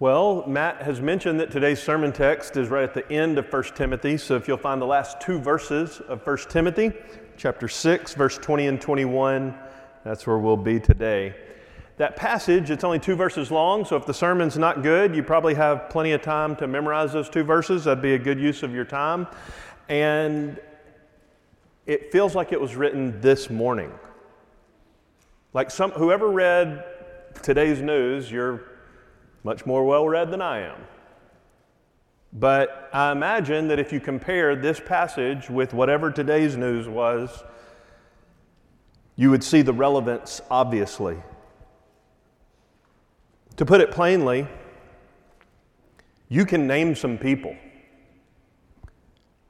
Well, Matt has mentioned that today's sermon text is right at the end of 1 Timothy. So if you'll find the last two verses of 1 Timothy, chapter 6, verse 20 and 21, that's where we'll be today. That passage, it's only two verses long, so if the sermon's not good, you probably have plenty of time to memorize those two verses. That'd be a good use of your time. And it feels like it was written this morning. Like some, whoever read today's news, you're much more well read than I am. But I imagine that if you compare this passage with whatever today's news was, you would see the relevance obviously. To put it plainly, you can name some people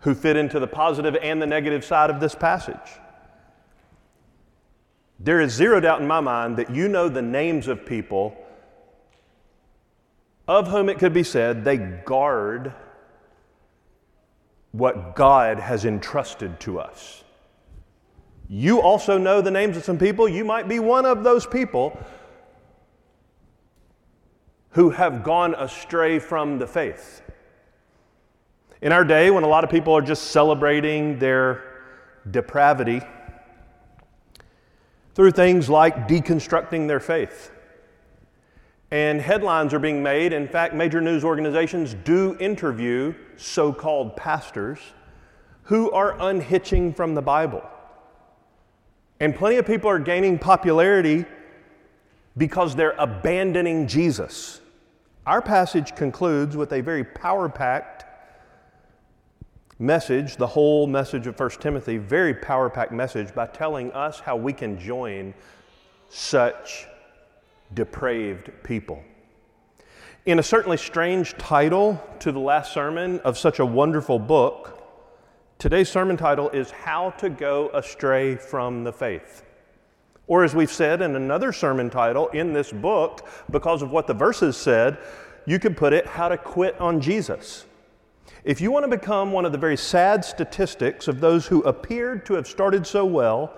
who fit into the positive and the negative side of this passage. There is zero doubt in my mind that you know the names of people of whom it could be said they guard what God has entrusted to us. You also know the names of some people. You might be one of those people who have gone astray from the faith. In our day, when a lot of people are just celebrating their depravity through things like deconstructing their faith, and headlines are being made. In fact, major news organizations do interview so called pastors who are unhitching from the Bible. And plenty of people are gaining popularity because they're abandoning Jesus. Our passage concludes with a very power packed message, the whole message of 1 Timothy, very power packed message by telling us how we can join such depraved people. In a certainly strange title to the last sermon of such a wonderful book, today's sermon title is How to Go Astray from the Faith. Or, as we've said in another sermon title in this book, because of what the verses said, you could put it How to Quit on Jesus. If you want to become one of the very sad statistics of those who appeared to have started so well,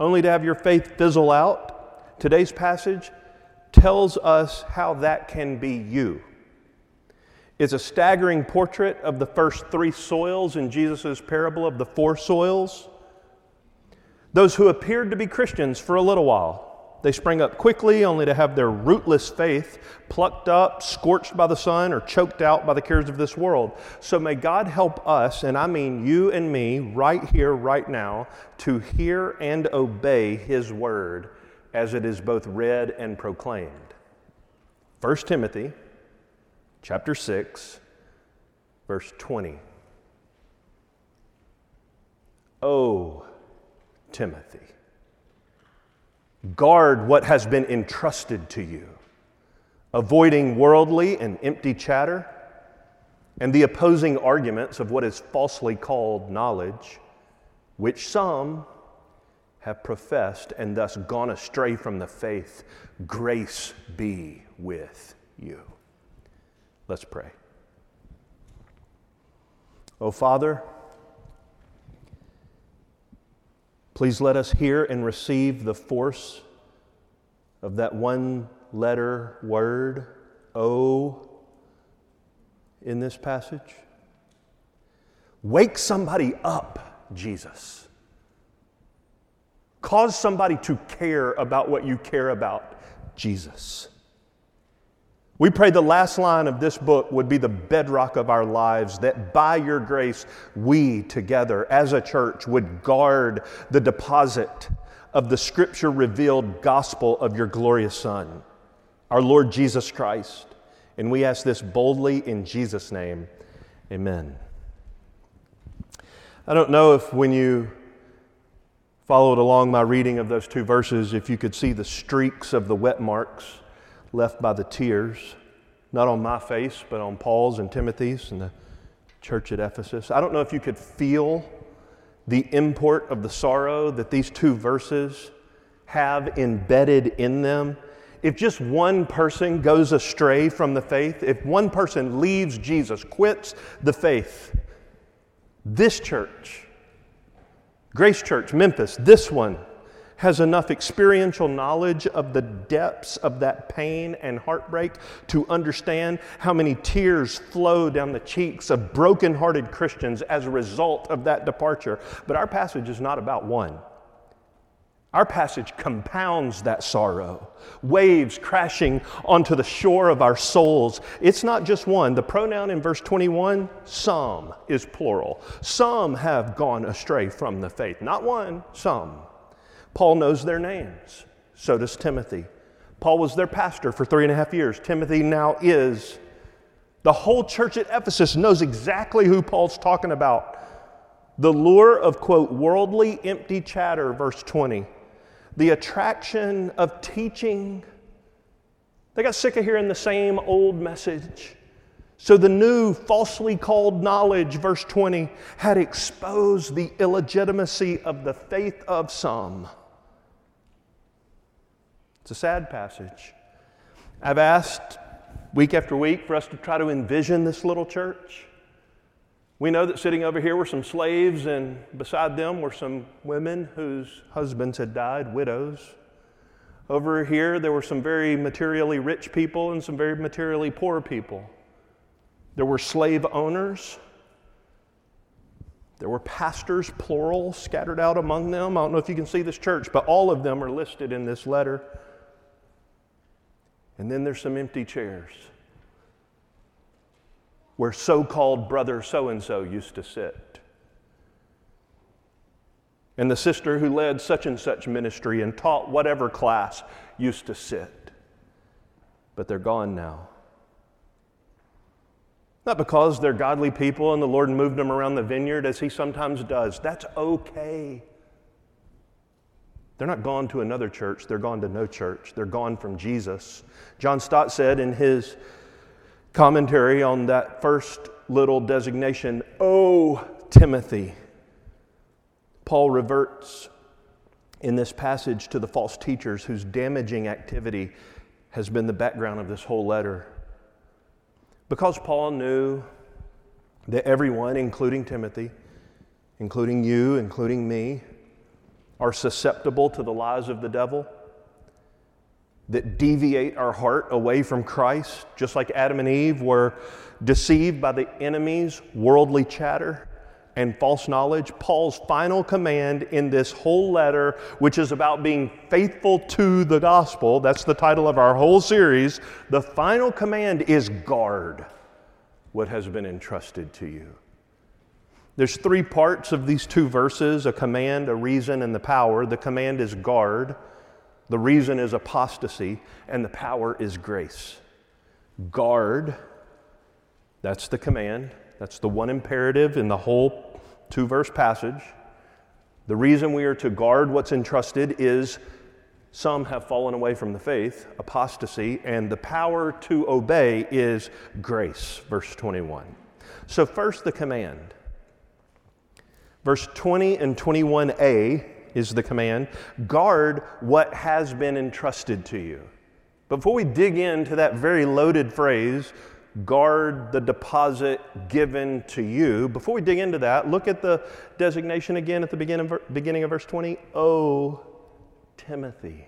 only to have your faith fizzle out Today's passage tells us how that can be you. It's a staggering portrait of the first three soils in Jesus' parable of the four soils. Those who appeared to be Christians for a little while. They sprang up quickly only to have their rootless faith plucked up, scorched by the sun, or choked out by the cares of this world. So may God help us, and I mean you and me, right here, right now, to hear and obey His word as it is both read and proclaimed. 1 Timothy chapter 6 verse 20. Oh, Timothy, guard what has been entrusted to you, avoiding worldly and empty chatter and the opposing arguments of what is falsely called knowledge, which some have professed and thus gone astray from the faith, grace be with you. Let's pray. Oh, Father, please let us hear and receive the force of that one letter word, O, in this passage. Wake somebody up, Jesus. Cause somebody to care about what you care about Jesus. We pray the last line of this book would be the bedrock of our lives, that by your grace, we together as a church would guard the deposit of the scripture revealed gospel of your glorious Son, our Lord Jesus Christ. And we ask this boldly in Jesus' name. Amen. I don't know if when you followed along my reading of those two verses, if you could see the streaks of the wet marks left by the tears, not on my face, but on Paul's and Timothy's and the church at Ephesus. I don't know if you could feel the import of the sorrow that these two verses have embedded in them. If just one person goes astray from the faith, if one person leaves Jesus, quits the faith, this church Grace Church, Memphis, this one has enough experiential knowledge of the depths of that pain and heartbreak to understand how many tears flow down the cheeks of broken-hearted Christians as a result of that departure. But our passage is not about one. Our passage compounds that sorrow, waves crashing onto the shore of our souls. It's not just one. The pronoun in verse 21, some, is plural. Some have gone astray from the faith. Not one, some. Paul knows their names. So does Timothy. Paul was their pastor for three and a half years. Timothy now is. The whole church at Ephesus knows exactly who Paul's talking about. The lure of, quote, worldly empty chatter, verse 20 the attraction of teaching. They got sick of hearing the same old message. So the new falsely called knowledge, verse 20, had exposed the illegitimacy of the faith of some. It's a sad passage. I've asked week after week for us to try to envision this little church. We know that sitting over here were some slaves, and beside them were some women whose husbands had died, widows. Over here, there were some very materially rich people and some very materially poor people. There were slave owners. There were pastors, plural, scattered out among them. I don't know if you can see this church, but all of them are listed in this letter. And then there's some empty chairs where so called brother so and so used to sit. And the sister who led such and such ministry and taught whatever class used to sit. But they're gone now. Not because they're godly people and the Lord moved them around the vineyard as He sometimes does. That's okay. They're not gone to another church, they're gone to no church. They're gone from Jesus. John Stott said in his commentary on that first little designation, Oh, Timothy. Paul reverts in this passage to the false teachers whose damaging activity has been the background of this whole letter. Because Paul knew that everyone, including Timothy, including you, including me, are susceptible to the lies of the devil that deviate our heart away from Christ, just like Adam and Eve were deceived by the enemy's worldly chatter and false knowledge. Paul's final command in this whole letter, which is about being faithful to the gospel, that's the title of our whole series. The final command is guard what has been entrusted to you. There's three parts of these two verses a command, a reason, and the power. The command is guard. The reason is apostasy, and the power is grace. Guard, that's the command. That's the one imperative in the whole two verse passage. The reason we are to guard what's entrusted is some have fallen away from the faith, apostasy, and the power to obey is grace, verse 21. So, first, the command. Verse 20 and 21a is the command. Guard what has been entrusted to you. Before we dig into that very loaded phrase, guard the deposit given to you, before we dig into that, look at the designation again at the beginning of beginning of verse 20. Oh, Timothy.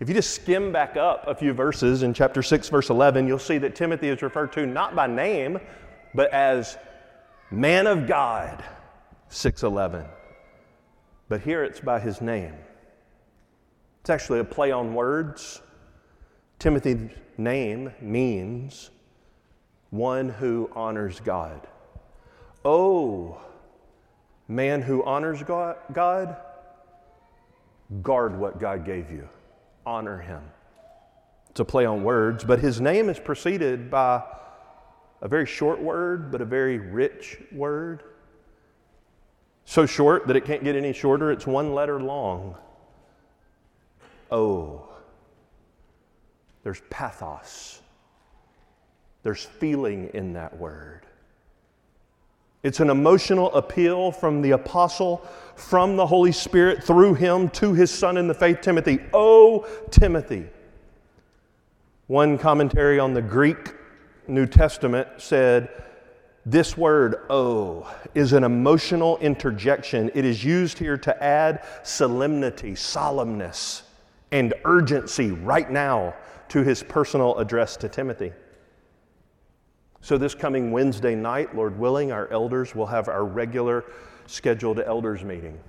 If you just skim back up a few verses in chapter 6, verse 11, you'll see that Timothy is referred to not by name, but as man of God, 611 but here it's by his name. It's actually a play on words. Timothy's name means one who honors God. Oh, man who honors God, guard what God gave you, honor him. It's a play on words, but his name is preceded by a very short word, but a very rich word. So short that it can't get any shorter, it's one letter long. Oh. There's pathos. There's feeling in that word. It's an emotional appeal from the apostle, from the Holy Spirit, through him to his son in the faith, Timothy. Oh, Timothy. One commentary on the Greek New Testament said, This word, oh, is an emotional interjection. It is used here to add solemnity, solemnness, and urgency right now to his personal address to Timothy. So, this coming Wednesday night, Lord willing, our elders will have our regular scheduled elders meeting.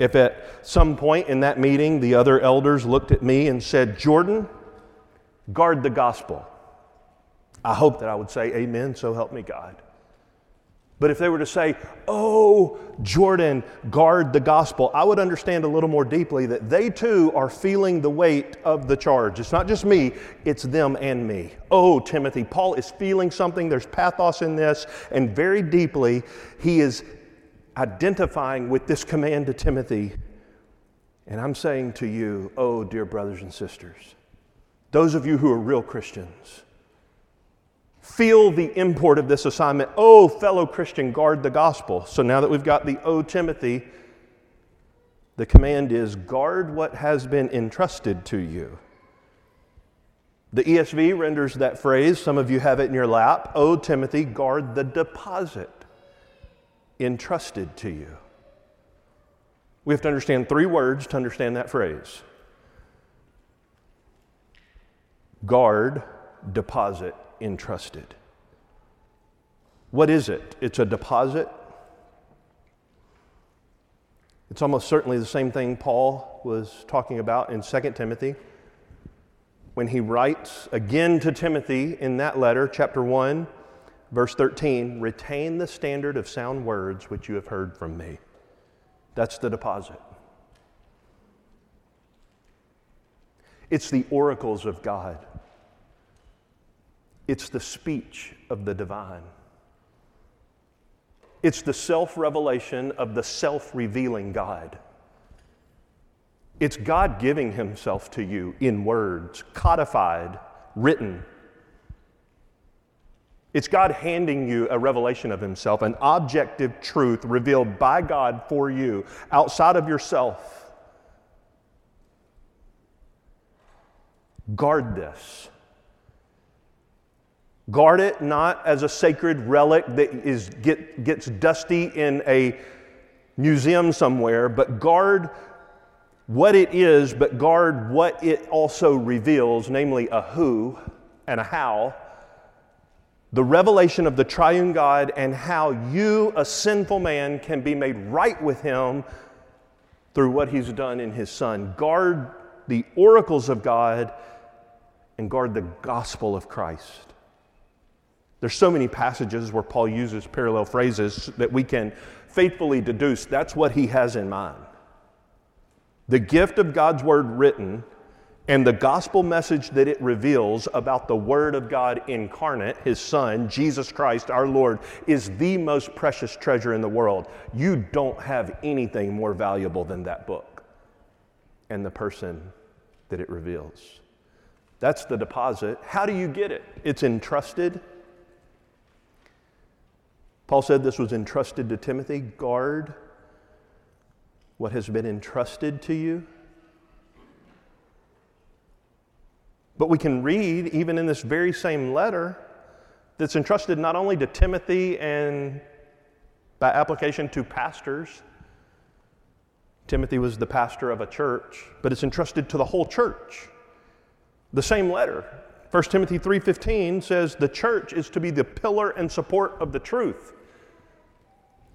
If at some point in that meeting the other elders looked at me and said, Jordan, guard the gospel, I hope that I would say, Amen, so help me God. But if they were to say, Oh, Jordan, guard the gospel, I would understand a little more deeply that they too are feeling the weight of the charge. It's not just me, it's them and me. Oh, Timothy, Paul is feeling something. There's pathos in this. And very deeply, he is identifying with this command to Timothy. And I'm saying to you, oh, dear brothers and sisters, those of you who are real Christians, feel the import of this assignment. Oh, fellow Christian, guard the gospel. So now that we've got the Oh, Timothy, the command is guard what has been entrusted to you. The ESV renders that phrase, some of you have it in your lap, Oh, Timothy, guard the deposit entrusted to you. We have to understand three words to understand that phrase guard, deposit, entrusted. What is it? It's a deposit. It's almost certainly the same thing Paul was talking about in 2 Timothy when he writes again to Timothy in that letter, chapter 1, verse 13 retain the standard of sound words which you have heard from me. That's the deposit. It's the oracles of God. It's the speech of the divine. It's the self revelation of the self revealing God. It's God giving Himself to you in words, codified, written. It's God handing you a revelation of Himself, an objective truth revealed by God for you outside of yourself. Guard this. Guard it not as a sacred relic that is, get, gets dusty in a museum somewhere, but guard what it is, but guard what it also reveals, namely a who and a how, the revelation of the triune God, and how you, a sinful man, can be made right with Him through what He's done in His Son. Guard the oracles of God and guard the gospel of Christ. There's so many passages where Paul uses parallel phrases that we can faithfully deduce that's what he has in mind. The gift of God's word written and the gospel message that it reveals about the Word of God incarnate, His Son, Jesus Christ, our Lord, is the most precious treasure in the world. You don't have anything more valuable than that book and the person that it reveals. That's the deposit. How do you get it? It's entrusted Paul said this was entrusted to Timothy. Guard what has been entrusted to you. But we can read, even in this very same letter, that's entrusted not only to Timothy and by application to pastors. Timothy was the pastor of a church, but it's entrusted to the whole church. The same letter, 1 Timothy 3:15 says the church is to be the pillar and support of the truth.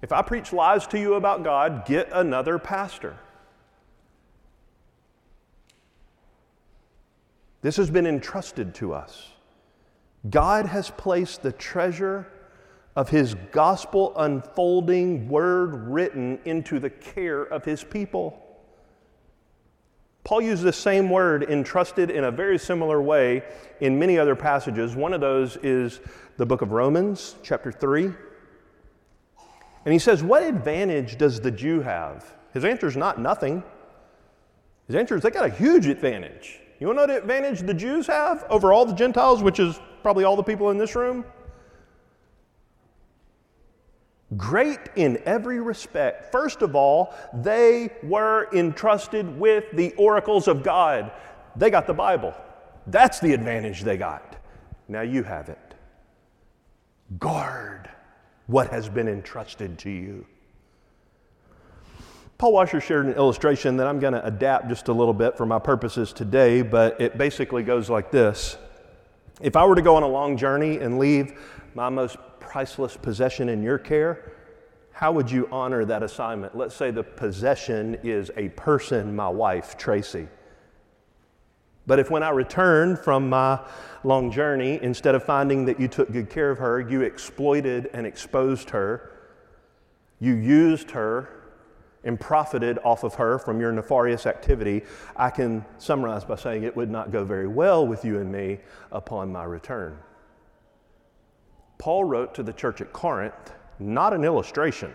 If I preach lies to you about God, get another pastor. This has been entrusted to us. God has placed the treasure of His gospel unfolding word written into the care of His people. Paul used the same word, entrusted, in a very similar way in many other passages. One of those is the book of Romans, chapter 3. And he says, What advantage does the Jew have? His answer is not nothing. His answer is they got a huge advantage. You want to know what advantage the Jews have over all the Gentiles, which is probably all the people in this room? Great in every respect. First of all, they were entrusted with the oracles of God. They got the Bible. That's the advantage they got. Now you have it. Guard what has been entrusted to you. Paul Washer shared an illustration that I'm going to adapt just a little bit for my purposes today, but it basically goes like this. If I were to go on a long journey and leave my most priceless possession in your care, how would you honor that assignment? Let's say the possession is a person, my wife, Tracy. But if when I return from my long journey, instead of finding that you took good care of her, you exploited and exposed her, you used her and profited off of her from your nefarious activity, I can summarize by saying it would not go very well with you and me upon my return. Paul wrote to the church at Corinth, not an illustration,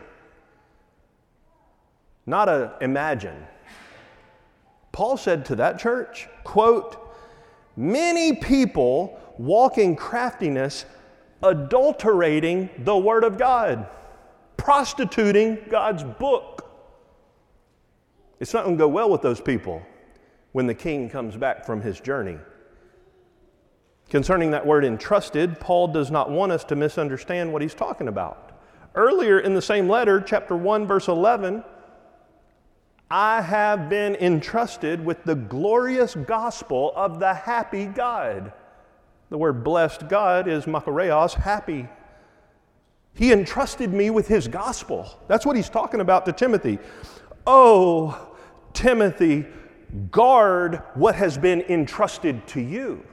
not a imagine. Paul said to that church, quote, many people walk in craftiness, adulterating the word of God, prostituting God's book. It's not going to go well with those people when the king comes back from his journey. Concerning that word entrusted, Paul does not want us to misunderstand what he's talking about. Earlier in the same letter, chapter 1, verse 11, I have been entrusted with the glorious gospel of the happy God. The word blessed God is makarios, happy. He entrusted me with his gospel. That's what he's talking about to Timothy. Oh, Timothy, guard what has been entrusted to you.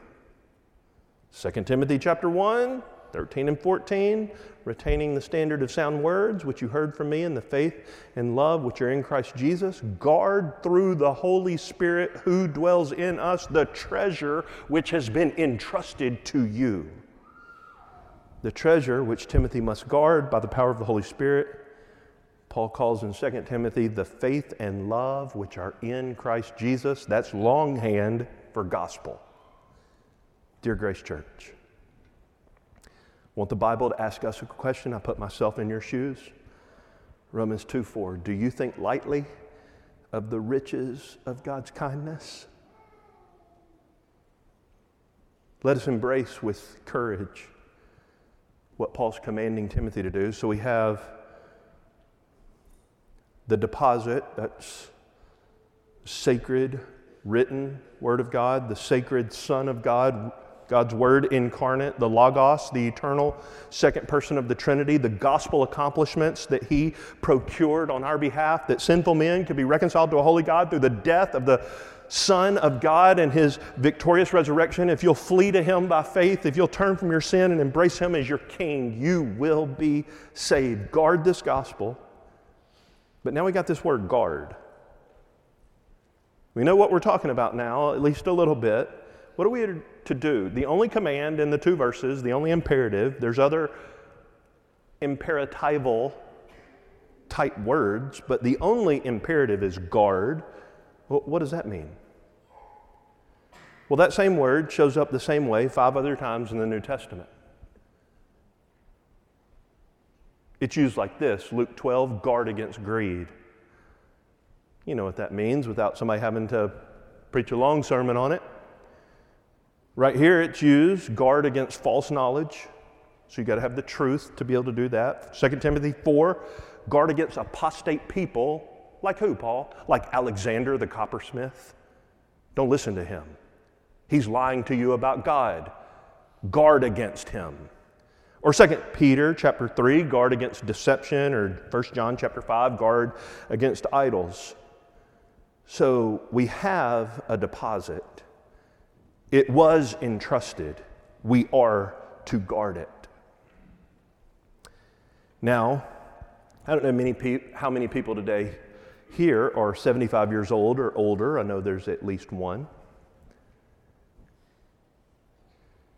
2 Timothy chapter 1, 13 and 14, retaining the standard of sound words which you heard from me in the faith and love which are in Christ Jesus. Guard through the Holy Spirit who dwells in us the treasure which has been entrusted to you. The treasure which Timothy must guard by the power of the Holy Spirit Paul calls in 2 Timothy the faith and love which are in Christ Jesus. That's longhand for gospel. Dear Grace Church, want the Bible to ask us a question? I put myself in your shoes. Romans 2 4. Do you think lightly of the riches of God's kindness? Let us embrace with courage what Paul's commanding Timothy to do. So we have the deposit, that's sacred, written Word of God, the sacred Son of God, God's Word incarnate, the Logos, the eternal second person of the Trinity, the gospel accomplishments that He procured on our behalf, that sinful men could be reconciled to a holy God through the death of the Son of God and His victorious resurrection. If you'll flee to Him by faith, if you'll turn from your sin and embrace Him as your King, you will be saved. Guard this gospel but now we got this word guard. We know what we're talking about now, at least a little bit. What are we to do? The only command in the two verses, the only imperative, there's other imperatival type words, but the only imperative is guard. Well, what does that mean? Well, that same word shows up the same way five other times in the New Testament. It's used like this Luke 12, guard against greed. You know what that means without somebody having to preach a long sermon on it. Right here, it's used guard against false knowledge. So you got to have the truth to be able to do that. 2 Timothy 4, guard against apostate people. Like who, Paul? Like Alexander the coppersmith. Don't listen to him. He's lying to you about God. Guard against him. Or 2 Peter chapter 3, guard against deception, or 1 John chapter 5, guard against idols. So we have a deposit. It was entrusted. We are to guard it. Now, I don't know many pe- how many people today here are 75 years old or older. I know there's at least one.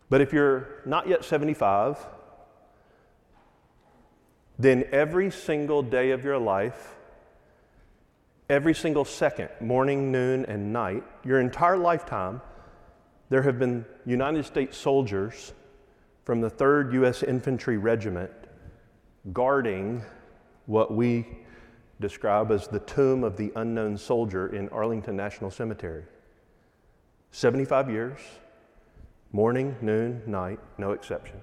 But if you're not yet 75, then every single day of your life, every single second, morning, noon, and night, your entire lifetime, there have been United States soldiers from the 3rd U.S. Infantry Regiment guarding what we describe as the tomb of the unknown soldier in Arlington National Cemetery. 75 years, morning, noon, night, no exception.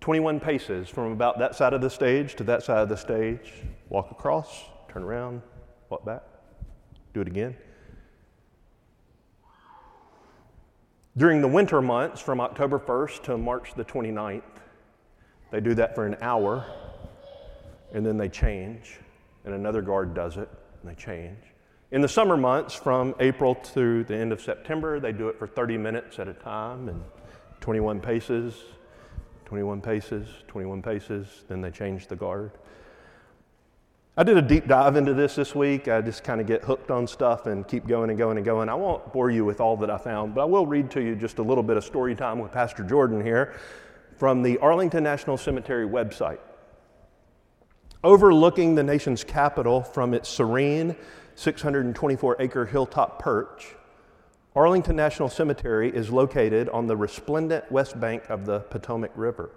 21 paces from about that side of the stage to that side of the stage. Walk across, turn around, walk back. Do it again. During the winter months, from October 1st to March the 29th, they do that for an hour and then they change, and another guard does it and they change. In the summer months, from April to the end of September, they do it for 30 minutes at a time and 21 paces, 21 paces, 21 paces, then they change the guard. I did a deep dive into this this week. I just kind of get hooked on stuff and keep going and going and going. I won't bore you with all that I found, but I will read to you just a little bit of story time with Pastor Jordan here from the Arlington National Cemetery website. Overlooking the nation's capital from its serene 624 acre hilltop perch, Arlington National Cemetery is located on the resplendent west bank of the Potomac River.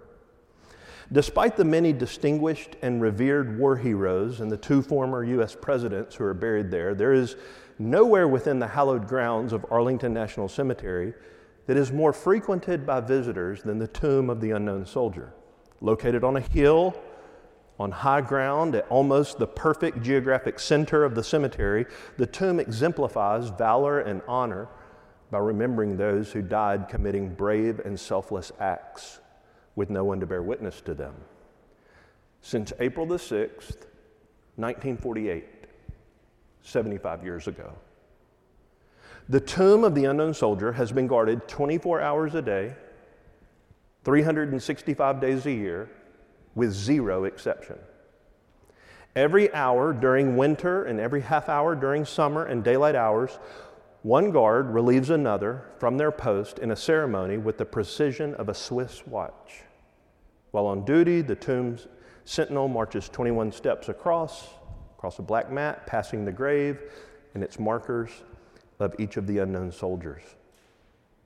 Despite the many distinguished and revered war heroes and the two former U.S. presidents who are buried there, there is nowhere within the hallowed grounds of Arlington National Cemetery that is more frequented by visitors than the tomb of the unknown soldier. Located on a hill, on high ground, at almost the perfect geographic center of the cemetery, the tomb exemplifies valor and honor by remembering those who died committing brave and selfless acts with no one to bear witness to them. Since April the 6th, 1948, 75 years ago. The tomb of the unknown soldier has been guarded 24 hours a day, 365 days a year, with zero exception. Every hour during winter and every half hour during summer and daylight hours, one guard relieves another from their post in a ceremony with the precision of a Swiss watch. While on duty, the tomb's sentinel marches 21 steps across, across a black mat, passing the grave and its markers of each of the unknown soldiers.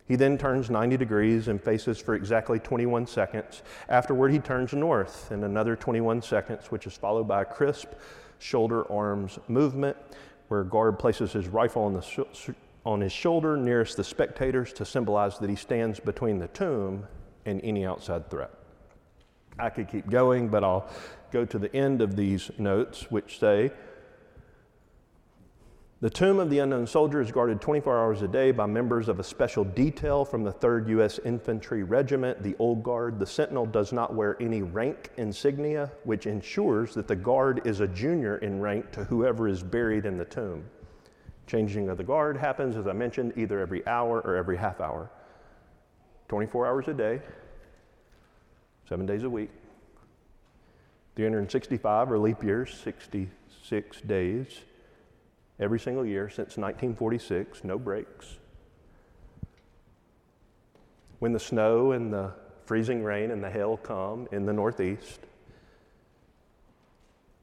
He then turns 90 degrees and faces for exactly 21 seconds. Afterward, he turns north in another 21 seconds, which is followed by a crisp shoulder arms movement where guard places his rifle on, sh- on his shoulder nearest the spectators to symbolize that he stands between the tomb and any outside threat. I could keep going, but I'll go to the end of these notes, which say The tomb of the unknown soldier is guarded 24 hours a day by members of a special detail from the 3rd U.S. Infantry Regiment, the Old Guard. The sentinel does not wear any rank insignia, which ensures that the guard is a junior in rank to whoever is buried in the tomb. Changing of the guard happens, as I mentioned, either every hour or every half hour. 24 hours a day, seven days a week. 365 or leap years, 66 days every single year since 1946, no breaks. When the snow and the freezing rain and the hail come in the Northeast,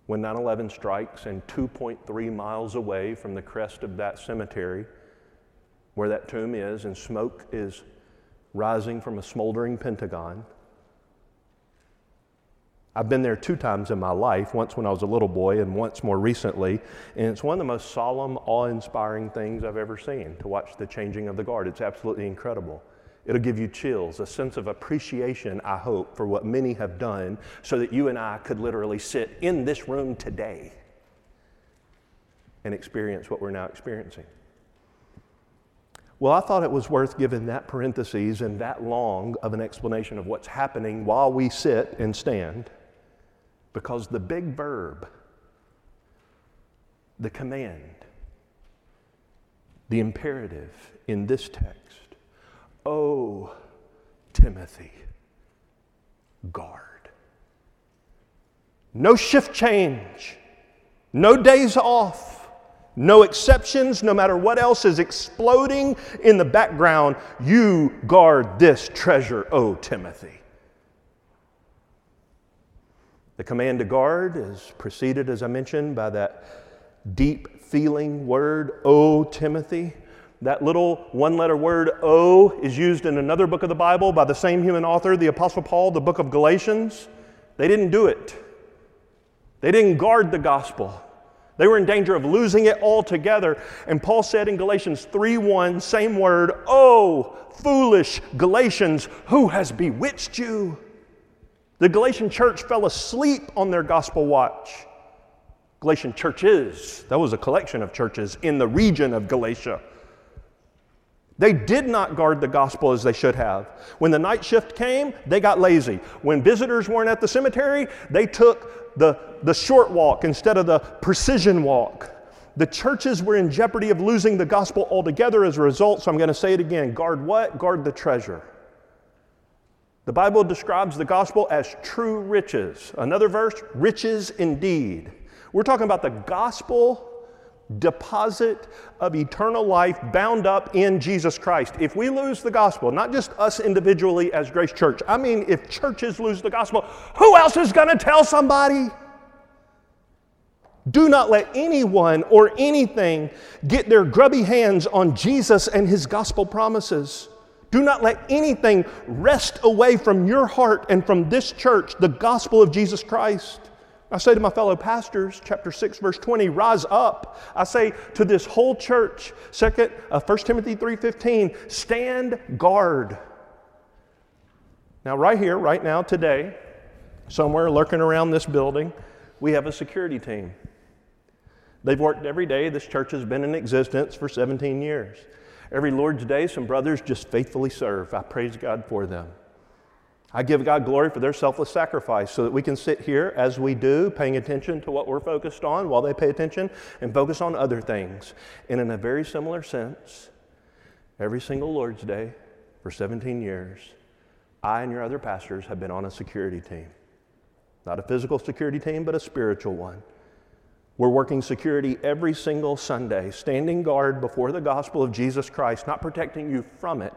when 9 11 strikes and 2.3 miles away from the crest of that cemetery, where that tomb is, and smoke is rising from a smoldering Pentagon, I've been there two times in my life, once when I was a little boy and once more recently, and it's one of the most solemn, awe inspiring things I've ever seen to watch the changing of the guard. It's absolutely incredible. It'll give you chills, a sense of appreciation, I hope, for what many have done so that you and I could literally sit in this room today and experience what we're now experiencing. Well, I thought it was worth giving that parenthesis and that long of an explanation of what's happening while we sit and stand because the big verb, the command, the imperative in this text, oh, Timothy, guard. No shift change, no days off, no exceptions, no matter what else is exploding in the background, you guard this treasure, oh, Timothy. The command to guard is preceded, as I mentioned, by that deep feeling word, O Timothy. That little one letter word, O, is used in another book of the Bible by the same human author, the Apostle Paul, the book of Galatians. They didn't do it, they didn't guard the gospel. They were in danger of losing it altogether. And Paul said in Galatians 3 1, same word, Oh, foolish Galatians, who has bewitched you? The Galatian church fell asleep on their gospel watch. Galatian churches, that was a collection of churches in the region of Galatia. They did not guard the gospel as they should have. When the night shift came, they got lazy. When visitors weren't at the cemetery, they took the, the short walk instead of the precision walk. The churches were in jeopardy of losing the gospel altogether as a result, so I'm going to say it again. Guard what? Guard the treasure. The Bible describes the gospel as true riches. Another verse, riches indeed. We're talking about the gospel deposit of eternal life bound up in Jesus Christ. If we lose the gospel, not just us individually as Grace Church, I mean, if churches lose the gospel, who else is going to tell somebody? Do not let anyone or anything get their grubby hands on Jesus and his gospel promises. Do not let anything wrest away from your heart and from this church the gospel of Jesus Christ. I say to my fellow pastors, chapter 6, verse 20, rise up. I say to this whole church, second, uh, 1 Timothy 3.15, stand guard. Now, right here, right now, today, somewhere lurking around this building, we have a security team. They've worked every day. This church has been in existence for 17 years. Every Lord's Day, some brothers just faithfully serve. I praise God for them. I give God glory for their selfless sacrifice so that we can sit here as we do, paying attention to what we're focused on while they pay attention and focus on other things. And in a very similar sense, every single Lord's Day for 17 years, I and your other pastors have been on a security team. Not a physical security team, but a spiritual one. We're working security every single Sunday, standing guard before the gospel of Jesus Christ, not protecting you from it,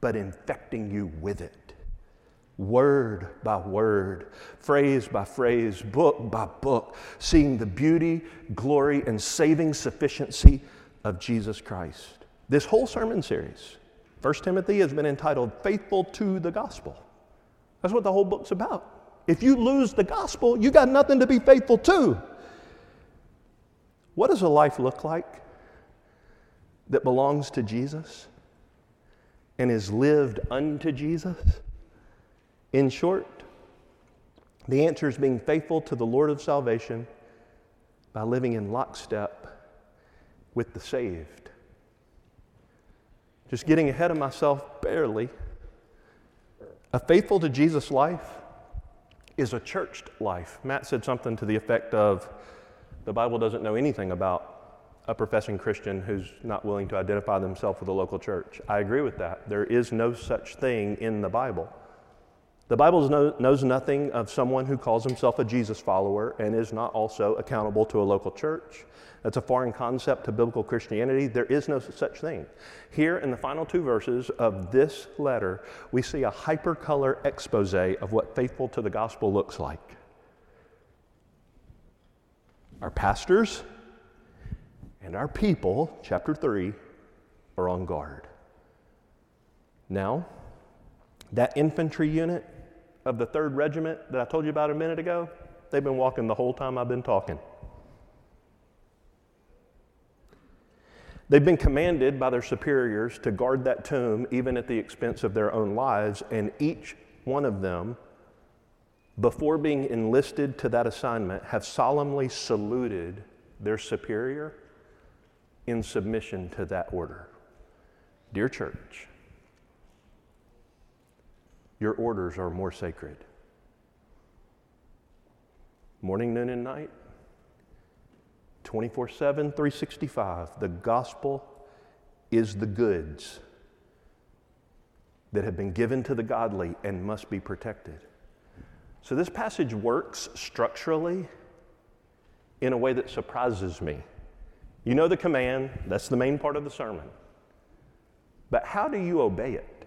but infecting you with it. Word by word, phrase by phrase, book by book, seeing the beauty, glory, and saving sufficiency of Jesus Christ. This whole sermon series, 1 Timothy, has been entitled Faithful to the Gospel. That's what the whole book's about. If you lose the gospel, you got nothing to be faithful to. What does a life look like that belongs to Jesus? and is lived unto Jesus? In short, the answer is being faithful to the Lord of salvation by living in lockstep with the saved. Just getting ahead of myself barely. A faithful to Jesus life is a churched life. Matt said something to the effect of the Bible doesn't know anything about a professing Christian who's not willing to identify themselves with a local church. I agree with that. There is no such thing in the Bible. The Bible knows nothing of someone who calls himself a Jesus follower and is not also accountable to a local church. That's a foreign concept to biblical Christianity. There is no such thing. Here in the final two verses of this letter, we see a hypercolor expose of what faithful to the gospel looks like. Our pastors, and our people, chapter 3, are on guard. Now, that infantry unit of the 3rd Regiment that I told you about a minute ago, they've been walking the whole time I've been talking. They've been commanded by their superiors to guard that tomb even at the expense of their own lives, and each one of them, before being enlisted to that assignment, have solemnly saluted their superior in submission to that order. Dear church, your orders are more sacred. Morning, noon, and night, 24 7, 365. The gospel is the goods that have been given to the godly and must be protected. So, this passage works structurally in a way that surprises me. You know the command, that's the main part of the sermon. But how do you obey it?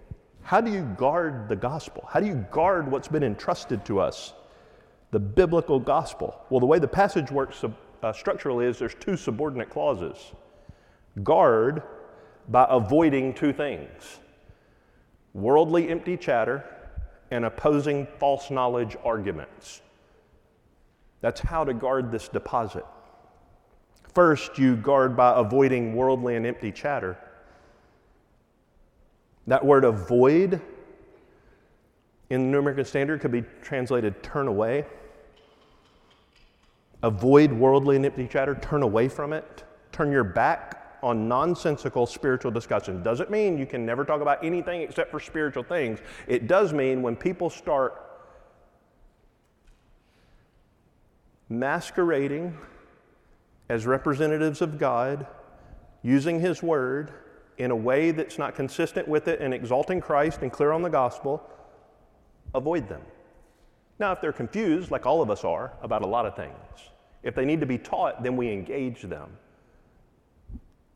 How do you guard the gospel? How do you guard what's been entrusted to us? The biblical gospel. Well, the way the passage works uh, structurally is there's two subordinate clauses guard by avoiding two things worldly empty chatter and opposing false knowledge arguments. That's how to guard this deposit. First, you guard by avoiding worldly and empty chatter. That word avoid in the New American Standard could be translated turn away. Avoid worldly and empty chatter, turn away from it, turn your back on nonsensical spiritual discussion. Doesn't mean you can never talk about anything except for spiritual things. It does mean when people start masquerading as representatives of God, using His Word in a way that's not consistent with it and exalting Christ and clear on the gospel, avoid them. Now, if they're confused, like all of us are, about a lot of things, if they need to be taught, then we engage them.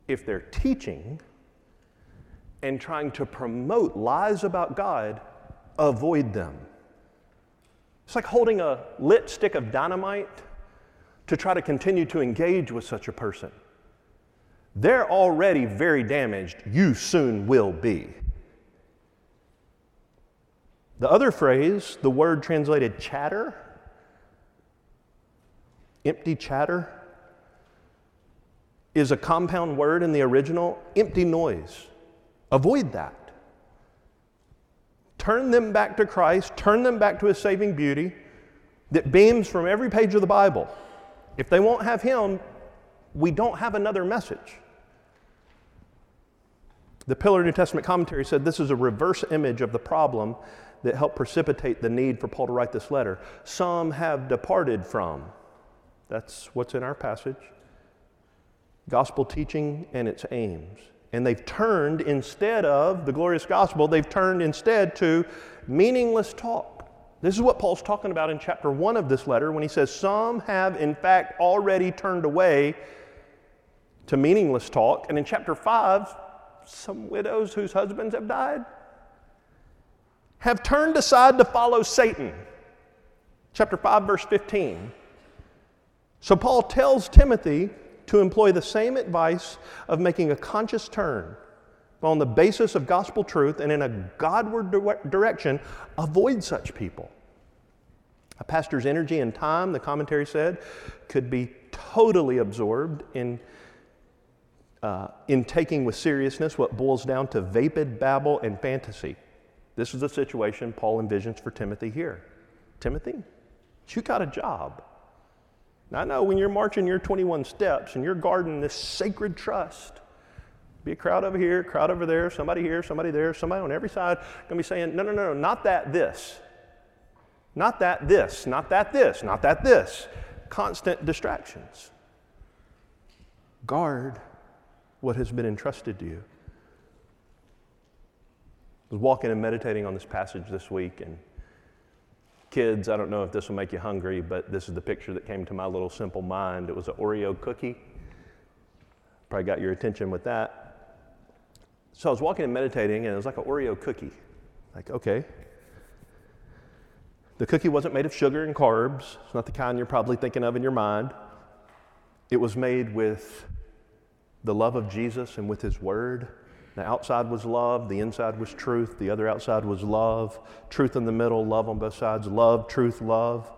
If they're teaching and trying to promote lies about God, avoid them. It's like holding a lit stick of dynamite to try to continue to engage with such a person. They're already very damaged. You soon will be. The other phrase, the word translated chatter, empty chatter, is a compound word in the original, empty noise. Avoid that. Turn them back to Christ, turn them back to His saving beauty that beams from every page of the Bible. If they won't have Him, we don't have another message. The Pillar New Testament commentary said this is a reverse image of the problem that helped precipitate the need for Paul to write this letter. Some have departed from, that's what's in our passage, gospel teaching and its aims. And they've turned instead of the glorious gospel, they've turned instead to meaningless talk. This is what Paul's talking about in chapter 1 of this letter when he says, Some have in fact already turned away to meaningless talk. And in chapter 5, some widows whose husbands have died have turned aside to follow Satan. Chapter 5, verse 15. So Paul tells Timothy to employ the same advice of making a conscious turn on the basis of gospel truth and in a Godward direction, avoid such people. A pastor's energy and time, the commentary said, could be totally absorbed in, uh, in taking with seriousness what boils down to vapid babble and fantasy. This is the situation Paul envisions for Timothy here. Timothy, you got a job. Now, I know when you're marching your 21 steps and you're guarding this sacred trust, be a crowd over here, crowd over there, somebody here, somebody there, somebody on every side to be saying, no, no, no, no, not that, this. Not that, this. Not that, this. Not that, this. Constant distractions. Guard what has been entrusted to you I was walking and meditating on this passage this week, and kids, I don't know if this will make you hungry, but this is the picture that came to my little simple mind. It was an Oreo cookie. Probably got your attention with that. So I was walking and meditating, and it was like an Oreo cookie. Like, okay. The cookie wasn't made of sugar and carbs. It's not the kind you're probably thinking of in your mind. It was made with the love of Jesus and with His Word the outside was love, the inside was truth, the other outside was love, truth in the middle, love on both sides, love, truth, love.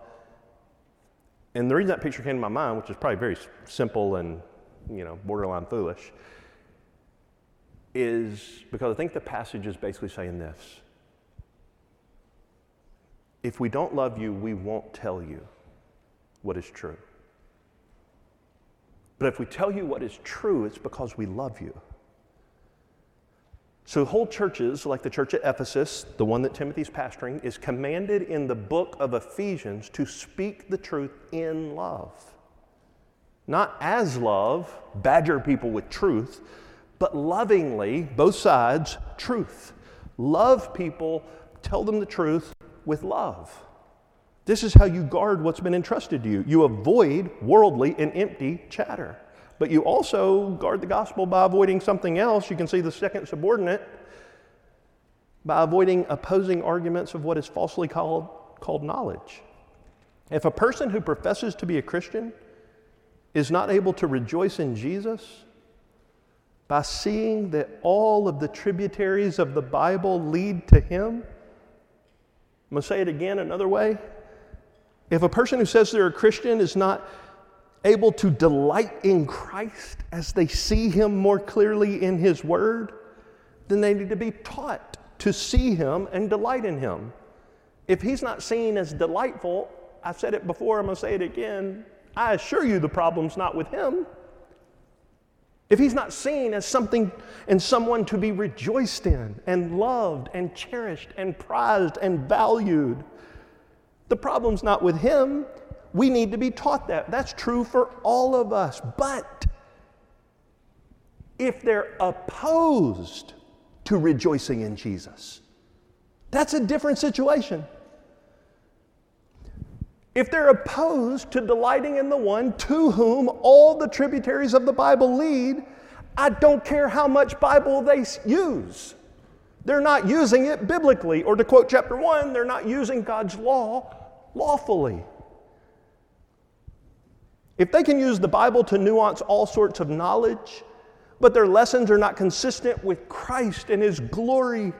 And the reason that picture came to my mind, which is probably very simple and, you know, borderline foolish, is because I think the passage is basically saying this. If we don't love you, we won't tell you what is true. But if we tell you what is true, it's because we love you. So, whole churches, like the church at Ephesus, the one that Timothy's pastoring, is commanded in the book of Ephesians to speak the truth in love. Not as love, badger people with truth, but lovingly, both sides, truth. Love people, tell them the truth with love. This is how you guard what's been entrusted to you. You avoid worldly and empty chatter. But you also guard the gospel by avoiding something else. You can see the second subordinate by avoiding opposing arguments of what is falsely called, called knowledge. If a person who professes to be a Christian is not able to rejoice in Jesus by seeing that all of the tributaries of the Bible lead to Him, I'm going to say it again another way. If a person who says they're a Christian is not able to delight in Christ as they see Him more clearly in His Word, then they need to be taught to see Him and delight in Him. if he's not seen as delightful, I've said it before, I'm going to say it again. I assure you the problem's not with him. If he's not seen as something and someone to be rejoiced in and loved and cherished and prized and valued, the problem's not with him. We need to be taught that. That's true for all of us. But if they're opposed to rejoicing in Jesus, that's a different situation. If they're opposed to delighting in the one to whom all the tributaries of the Bible lead, I don't care how much Bible they use. They're not using it biblically. Or to quote chapter 1, they're not using God's law lawfully. If they can use the Bible to nuance all sorts of knowledge, but their lessons are not consistent with Christ and His glory,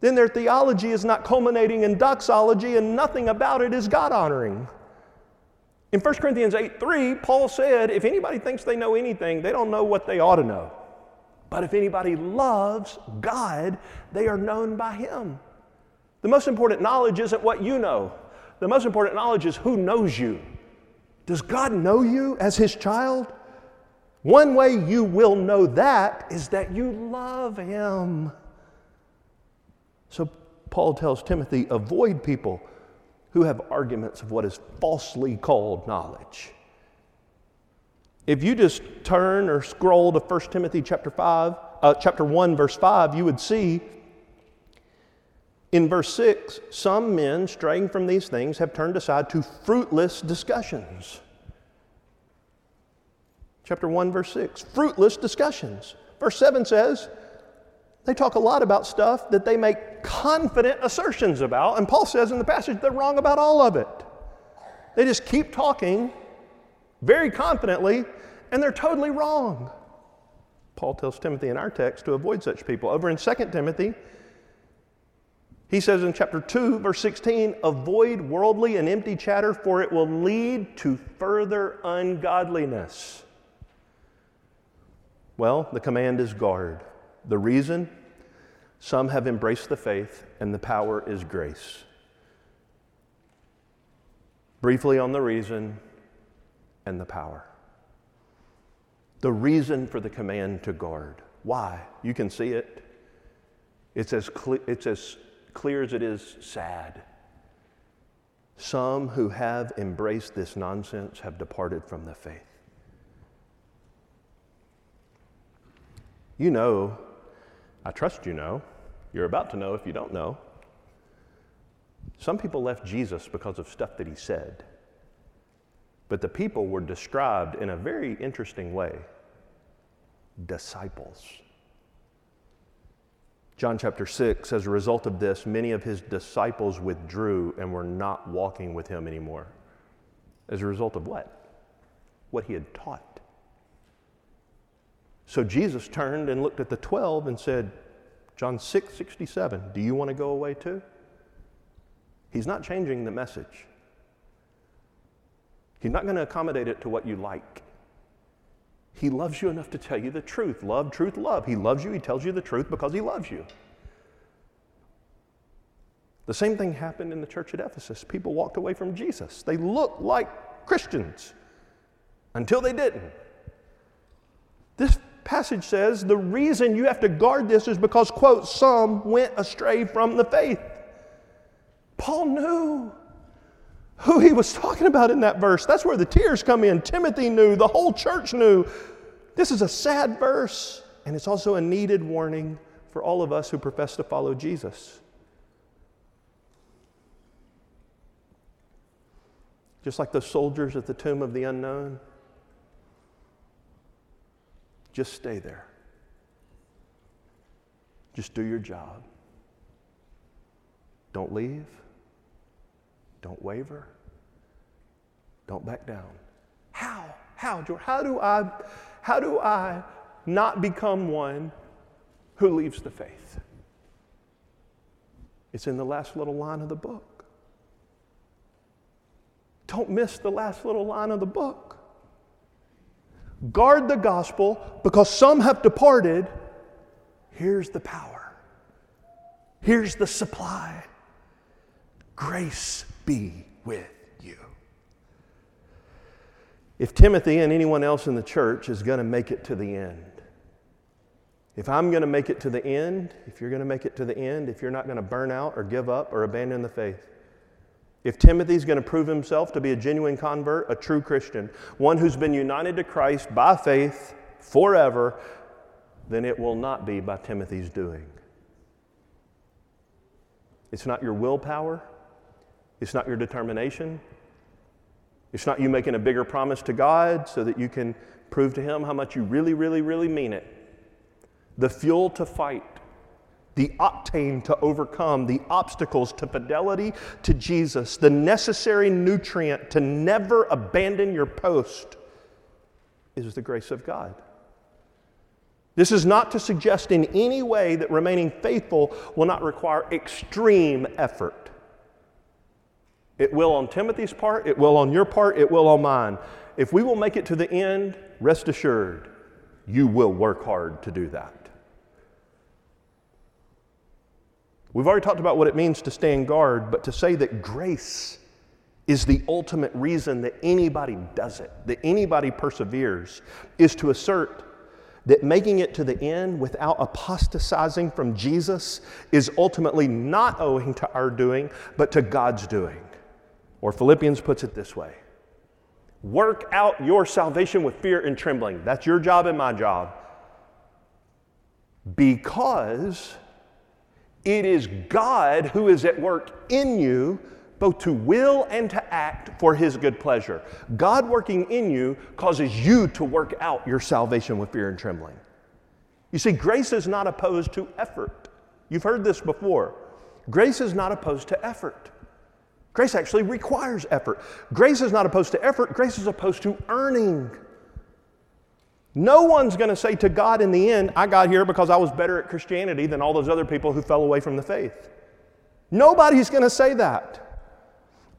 then their theology is not culminating in doxology and nothing about it is God honoring. In 1 Corinthians 8 3, Paul said, If anybody thinks they know anything, they don't know what they ought to know. But if anybody loves God, they are known by Him. The most important knowledge isn't what you know, the most important knowledge is who knows you. Does God know you as His child? One way you will know that is that you love Him. So Paul tells Timothy avoid people who have arguments of what is falsely called knowledge. If you just turn or scroll to 1 Timothy chapter 5, uh, chapter 1 verse 5, you would see in verse 6, some men straying from these things have turned aside to fruitless discussions. Chapter 1 verse 6, fruitless discussions. Verse 7 says, they talk a lot about stuff that they make confident assertions about, and Paul says in the passage they're wrong about all of it. They just keep talking very confidently, and they're totally wrong. Paul tells Timothy in our text to avoid such people. Over in 2 Timothy, he says in chapter 2, verse 16, avoid worldly and empty chatter, for it will lead to further ungodliness. Well, the command is guard. The reason? Some have embraced the faith, and the power is grace. Briefly on the reason and the power. The reason for the command to guard. Why? You can see it. It's as, cle- it's as clear as it is sad. Some who have embraced this nonsense have departed from the faith. You know I trust you know. You're about to know if you don't know. Some people left Jesus because of stuff that he said. But the people were described in a very interesting way disciples. John chapter 6, as a result of this, many of his disciples withdrew and were not walking with him anymore. As a result of what? What he had taught. So Jesus turned and looked at the 12 and said, John 6 67, do you want to go away too? He's not changing the message. He's not going to accommodate it to what you like. He loves you enough to tell you the truth. Love, truth, love. He loves you. He tells you the truth because he loves you. The same thing happened in the church at Ephesus. People walked away from Jesus. They looked like Christians until they didn't. This passage says the reason you have to guard this is because, quote, some went astray from the faith. Paul knew who he was talking about in that verse. That's where the tears come in. Timothy knew, the whole church knew. This is a sad verse, and it's also a needed warning for all of us who profess to follow Jesus. Just like the soldiers at the tomb of the unknown, just stay there. Just do your job. Don't leave. Don't waver. Don't back down. How? How, George? How do I, how do I not become one who leaves the faith? It's in the last little line of the book. Don't miss the last little line of the book. Guard the gospel because some have departed. Here's the power. Here's the supply. Grace be with you. If Timothy and anyone else in the church is going to make it to the end, if I'm going to make it to the end, if you're going to make it to the end, if you're not going to burn out or give up or abandon the faith, if Timothy's going to prove himself to be a genuine convert, a true Christian, one who's been united to Christ by faith forever, then it will not be by Timothy's doing. It's not your willpower, it's not your determination, it's not you making a bigger promise to God so that you can prove to Him how much you really, really, really mean it. The fuel to fight the octane to overcome, the obstacles to fidelity to Jesus, the necessary nutrient to never abandon your post is the grace of God. This is not to suggest in any way that remaining faithful will not require extreme effort. It will on Timothy's part, it will on your part, it will on mine. If we will make it to the end, rest assured, you will work hard to do that. We've already talked about what it means to stand guard, but to say that grace is the ultimate reason that anybody does it, that anybody perseveres, is to assert that making it to the end without apostatizing from Jesus is ultimately not owing to our doing, but to God's doing. Or Philippians puts it this way Work out your salvation with fear and trembling. That's your job and my job. Because it is God who is at work in you, both to will and to act for his good pleasure. God working in you causes you to work out your salvation with fear and trembling. You see, grace is not opposed to effort. You've heard this before. Grace is not opposed to effort. Grace actually requires effort. Grace is not opposed to effort, grace is opposed to earning. No one's going to say to God in the end, I got here because I was better at Christianity than all those other people who fell away from the faith. Nobody's going to say that.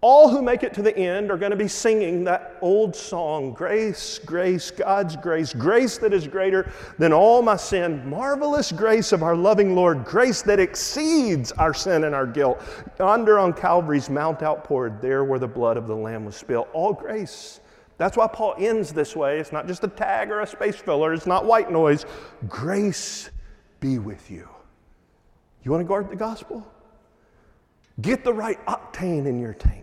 All who make it to the end are going to be singing that old song Grace, grace, God's grace, grace that is greater than all my sin, marvelous grace of our loving Lord, grace that exceeds our sin and our guilt. Yonder on Calvary's Mount outpoured, there where the blood of the Lamb was spilled. All grace. That's why Paul ends this way. It's not just a tag or a space filler, it's not white noise. Grace be with you. You want to guard the gospel? Get the right octane in your tank.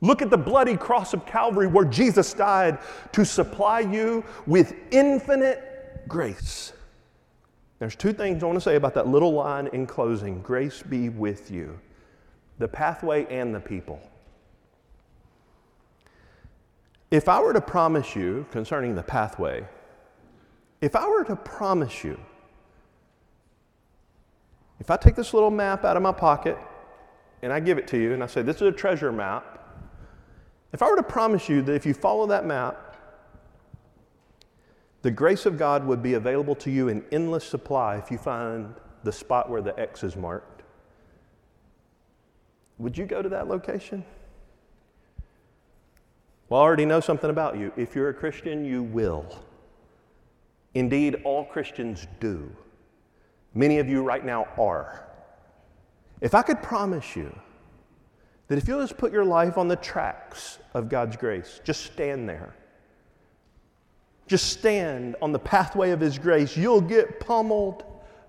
Look at the bloody cross of Calvary where Jesus died to supply you with infinite grace. There's two things I want to say about that little line in closing grace be with you, the pathway and the people. If I were to promise you concerning the pathway, if I were to promise you, if I take this little map out of my pocket and I give it to you and I say, This is a treasure map, if I were to promise you that if you follow that map, the grace of God would be available to you in endless supply if you find the spot where the X is marked, would you go to that location? Well, I already know something about you. If you're a Christian, you will. Indeed, all Christians do. Many of you right now are. If I could promise you that if you'll just put your life on the tracks of God's grace, just stand there. Just stand on the pathway of His grace, you'll get pummeled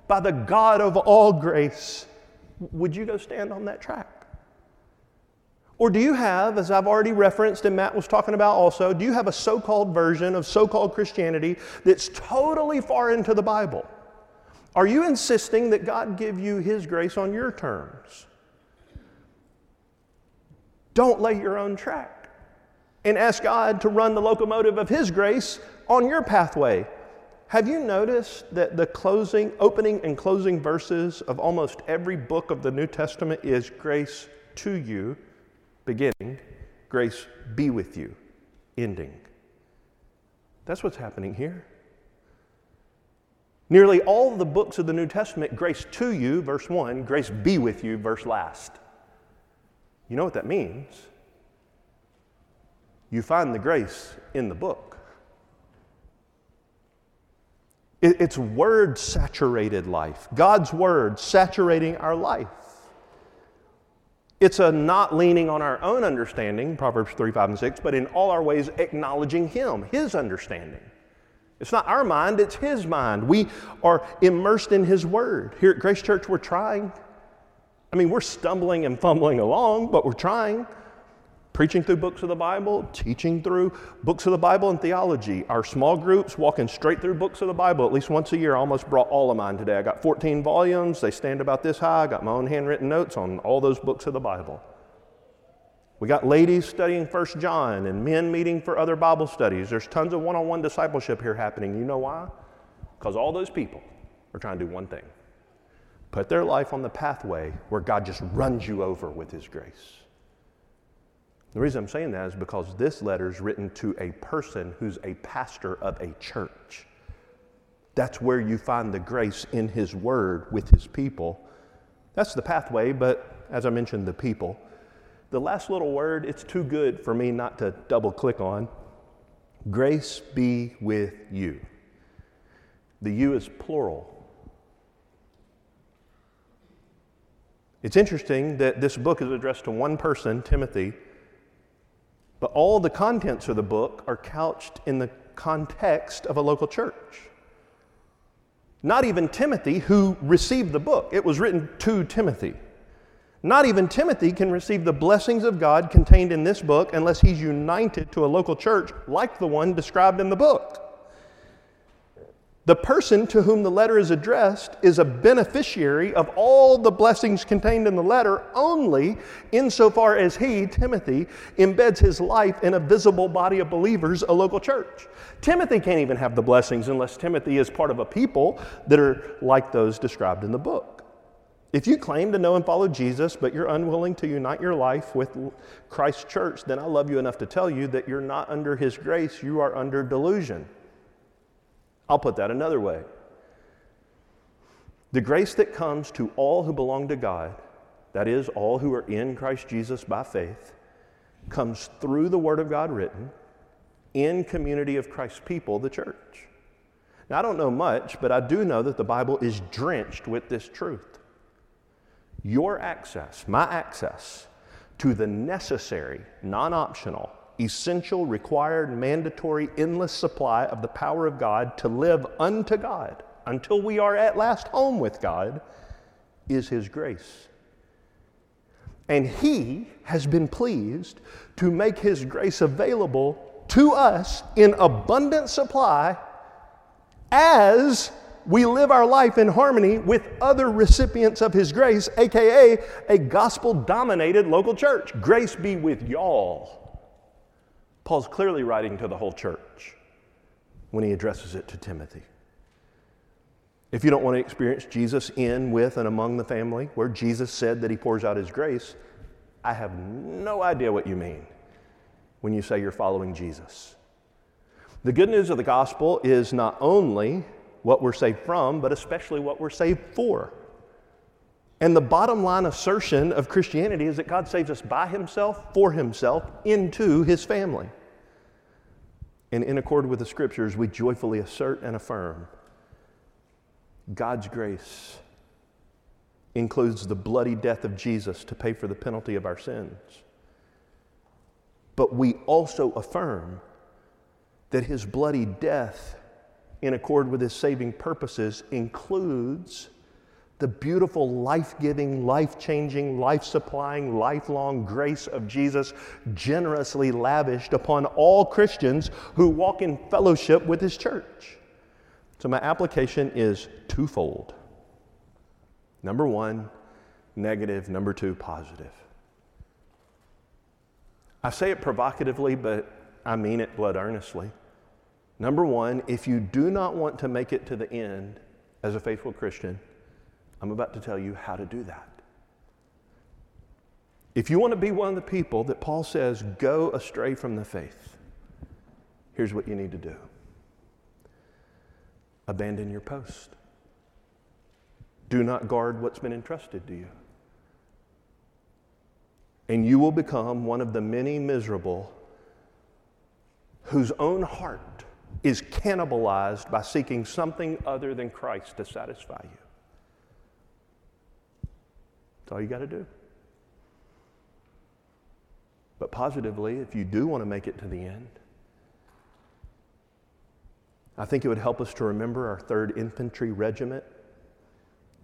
by the God of all grace. Would you go stand on that track? Or do you have, as I've already referenced and Matt was talking about also, do you have a so called version of so called Christianity that's totally far into the Bible? Are you insisting that God give you His grace on your terms? Don't lay your own track and ask God to run the locomotive of His grace on your pathway. Have you noticed that the closing, opening, and closing verses of almost every book of the New Testament is grace to you? beginning, grace be with you, ending. That's what's happening here. Nearly all the books of the New Testament, grace to you, verse 1, grace be with you, verse last. You know what that means? You find the grace in the book. It's word saturated life, God's word saturating our life. It's a not leaning on our own understanding, Proverbs 3, 5, and 6, but in all our ways acknowledging Him, His understanding. It's not our mind, it's His mind. We are immersed in His Word. Here at Grace Church, we're trying. I mean, we're stumbling and fumbling along, but we're trying preaching through books of the Bible, teaching through books of the Bible and theology. Our small groups walking straight through books of the Bible at least once a year. I almost brought all of mine today. I got 14 volumes, they stand about this high. I got my own handwritten notes on all those books of the Bible. We got ladies studying First John and men meeting for other Bible studies. There's tons of one on one discipleship here happening. You know why? Because all those people are trying to do one thing put their life on the pathway where God just runs you over with His grace. The reason I'm saying that is because this letter is written to a person who's a pastor of a church. That's where you find the grace in his word with his people. That's the pathway, but as I mentioned, the people. The last little word, it's too good for me not to double click on. Grace be with you. The you is plural. It's interesting that this book is addressed to one person, Timothy, but all the contents of the book are couched in the context of a local church. Not even Timothy, who received the book, it was written to Timothy. Not even Timothy can receive the blessings of God contained in this book unless he's united to a local church like the one described in the book. The person to whom the letter is addressed is a beneficiary of all the blessings contained in the letter only insofar as he, Timothy, embeds his life in a visible body of believers, a local church. Timothy can't even have the blessings unless Timothy is part of a people that are like those described in the book. If you claim to know and follow Jesus, but you're unwilling to unite your life with Christ's church, then I love you enough to tell you that you're not under his grace, you are under delusion. I'll put that another way. The grace that comes to all who belong to God, that is, all who are in Christ Jesus by faith, comes through the Word of God written in community of Christ's people, the church. Now, I don't know much, but I do know that the Bible is drenched with this truth. Your access, my access, to the necessary, non optional, essential, required, mandatory, endless supply of the power of God to live unto God until we are at last home with God is His grace. And He has been pleased to make His grace available to us in abundant supply as we live our life in harmony with other recipients of His grace, aka a gospel dominated local church. Grace be with y'all. Paul's clearly writing to the whole church when he addresses it to Timothy. If you don't want to experience Jesus in, with, and among the family, where Jesus said that he pours out his grace, I have no idea what you mean when you say you're following Jesus. The good news of the gospel is not only what we're saved from, but especially what we're saved for. And the bottom line assertion of Christianity is that God saves us by himself, for himself, into his family. And in accord with the scriptures, we joyfully assert and affirm God's grace includes the bloody death of Jesus to pay for the penalty of our sins. But we also affirm that his bloody death, in accord with his saving purposes, includes the beautiful, life giving, life changing, life supplying, lifelong grace of Jesus generously lavished upon all Christians who walk in fellowship with His church. So, my application is twofold number one, negative, number two, positive. I say it provocatively, but I mean it blood earnestly. Number one, if you do not want to make it to the end as a faithful Christian, I'm about to tell you how to do that. If you want to be one of the people that Paul says go astray from the faith, here's what you need to do abandon your post. Do not guard what's been entrusted to you. And you will become one of the many miserable whose own heart is cannibalized by seeking something other than Christ to satisfy you. That's all you got to do. But positively, if you do want to make it to the end, I think it would help us to remember our 3rd Infantry Regiment,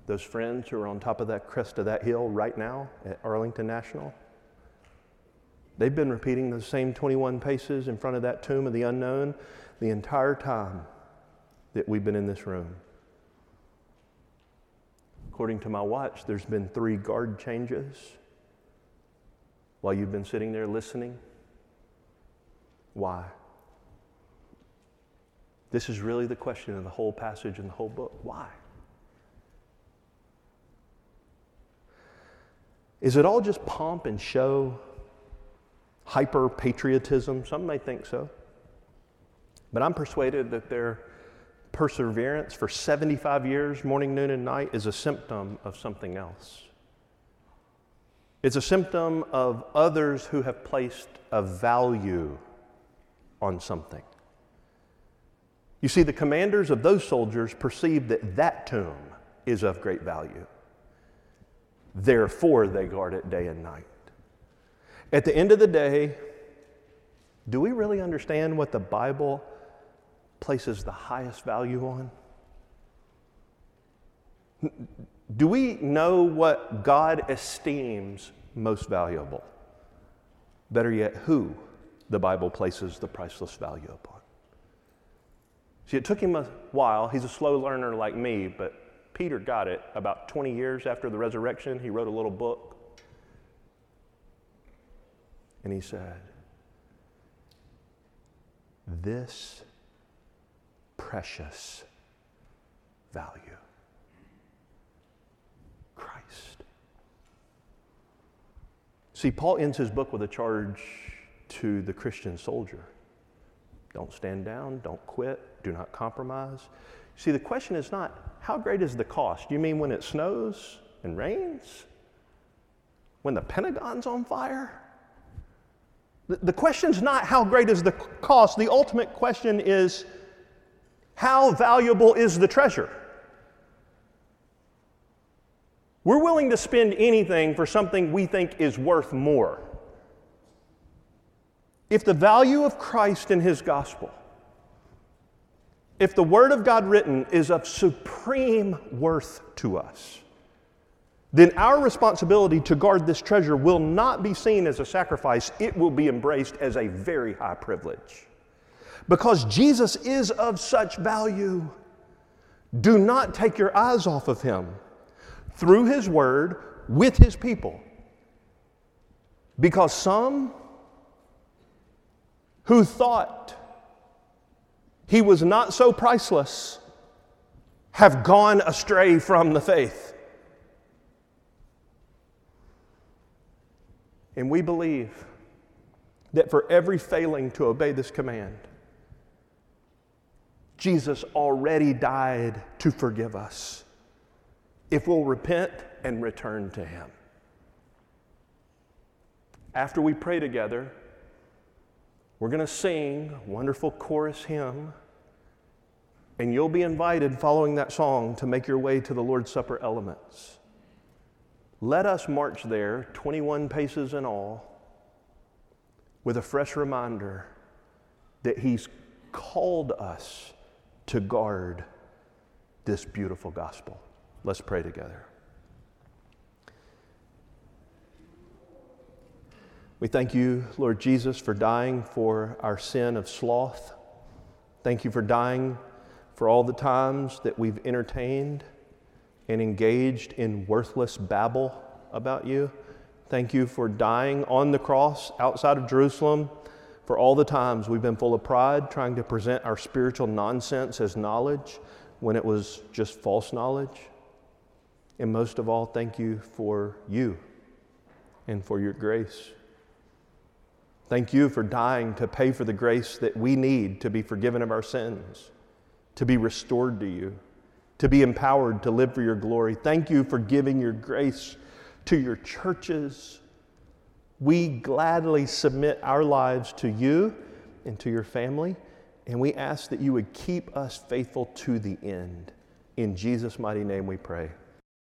those friends who are on top of that crest of that hill right now at Arlington National. They've been repeating the same 21 paces in front of that tomb of the unknown the entire time that we've been in this room. According to my watch, there's been three guard changes while you've been sitting there listening. Why? This is really the question of the whole passage and the whole book. Why? Is it all just pomp and show, hyper patriotism? Some may think so. But I'm persuaded that their perseverance for 75 years, morning, noon, and night, is a symptom of something else. It's a symptom of others who have placed a value on something. You see, the commanders of those soldiers perceive that that tomb is of great value. Therefore, they guard it day and night. At the end of the day, do we really understand what the Bible places the highest value on? Do we know what God esteems most valuable? Better yet, who the Bible places the priceless value upon? See, it took him a while. He's a slow learner like me, but Peter got it about 20 years after the resurrection. He wrote a little book. And he said, This precious value Christ. See, Paul ends his book with a charge to the Christian soldier don't stand down, don't quit, do not compromise. See, the question is not how great is the cost? You mean when it snows and rains? When the Pentagon's on fire? The, question's not how great is the cost. The ultimate question is how valuable is the treasure? We're willing to spend anything for something we think is worth more. If the value of Christ and His gospel, if the Word of God written is of supreme worth to us, then our responsibility to guard this treasure will not be seen as a sacrifice, it will be embraced as a very high privilege. Because Jesus is of such value, do not take your eyes off of him through his word with his people. Because some who thought he was not so priceless have gone astray from the faith. And we believe that for every failing to obey this command, Jesus already died to forgive us if we'll repent and return to Him. After we pray together, we're going to sing a wonderful chorus hymn, and you'll be invited following that song to make your way to the Lord's Supper elements. Let us march there, 21 paces in all, with a fresh reminder that He's called us to guard this beautiful gospel. Let's pray together. We thank you, Lord Jesus, for dying for our sin of sloth. Thank you for dying for all the times that we've entertained and engaged in worthless babble about you. Thank you for dying on the cross outside of Jerusalem for all the times we've been full of pride, trying to present our spiritual nonsense as knowledge when it was just false knowledge. And most of all, thank you for you and for your grace. Thank you for dying to pay for the grace that we need to be forgiven of our sins, to be restored to you, to be empowered to live for your glory. Thank you for giving your grace to your churches we gladly submit our lives to you and to your family, and we ask that you would keep us faithful to the end. In Jesus' mighty name we pray.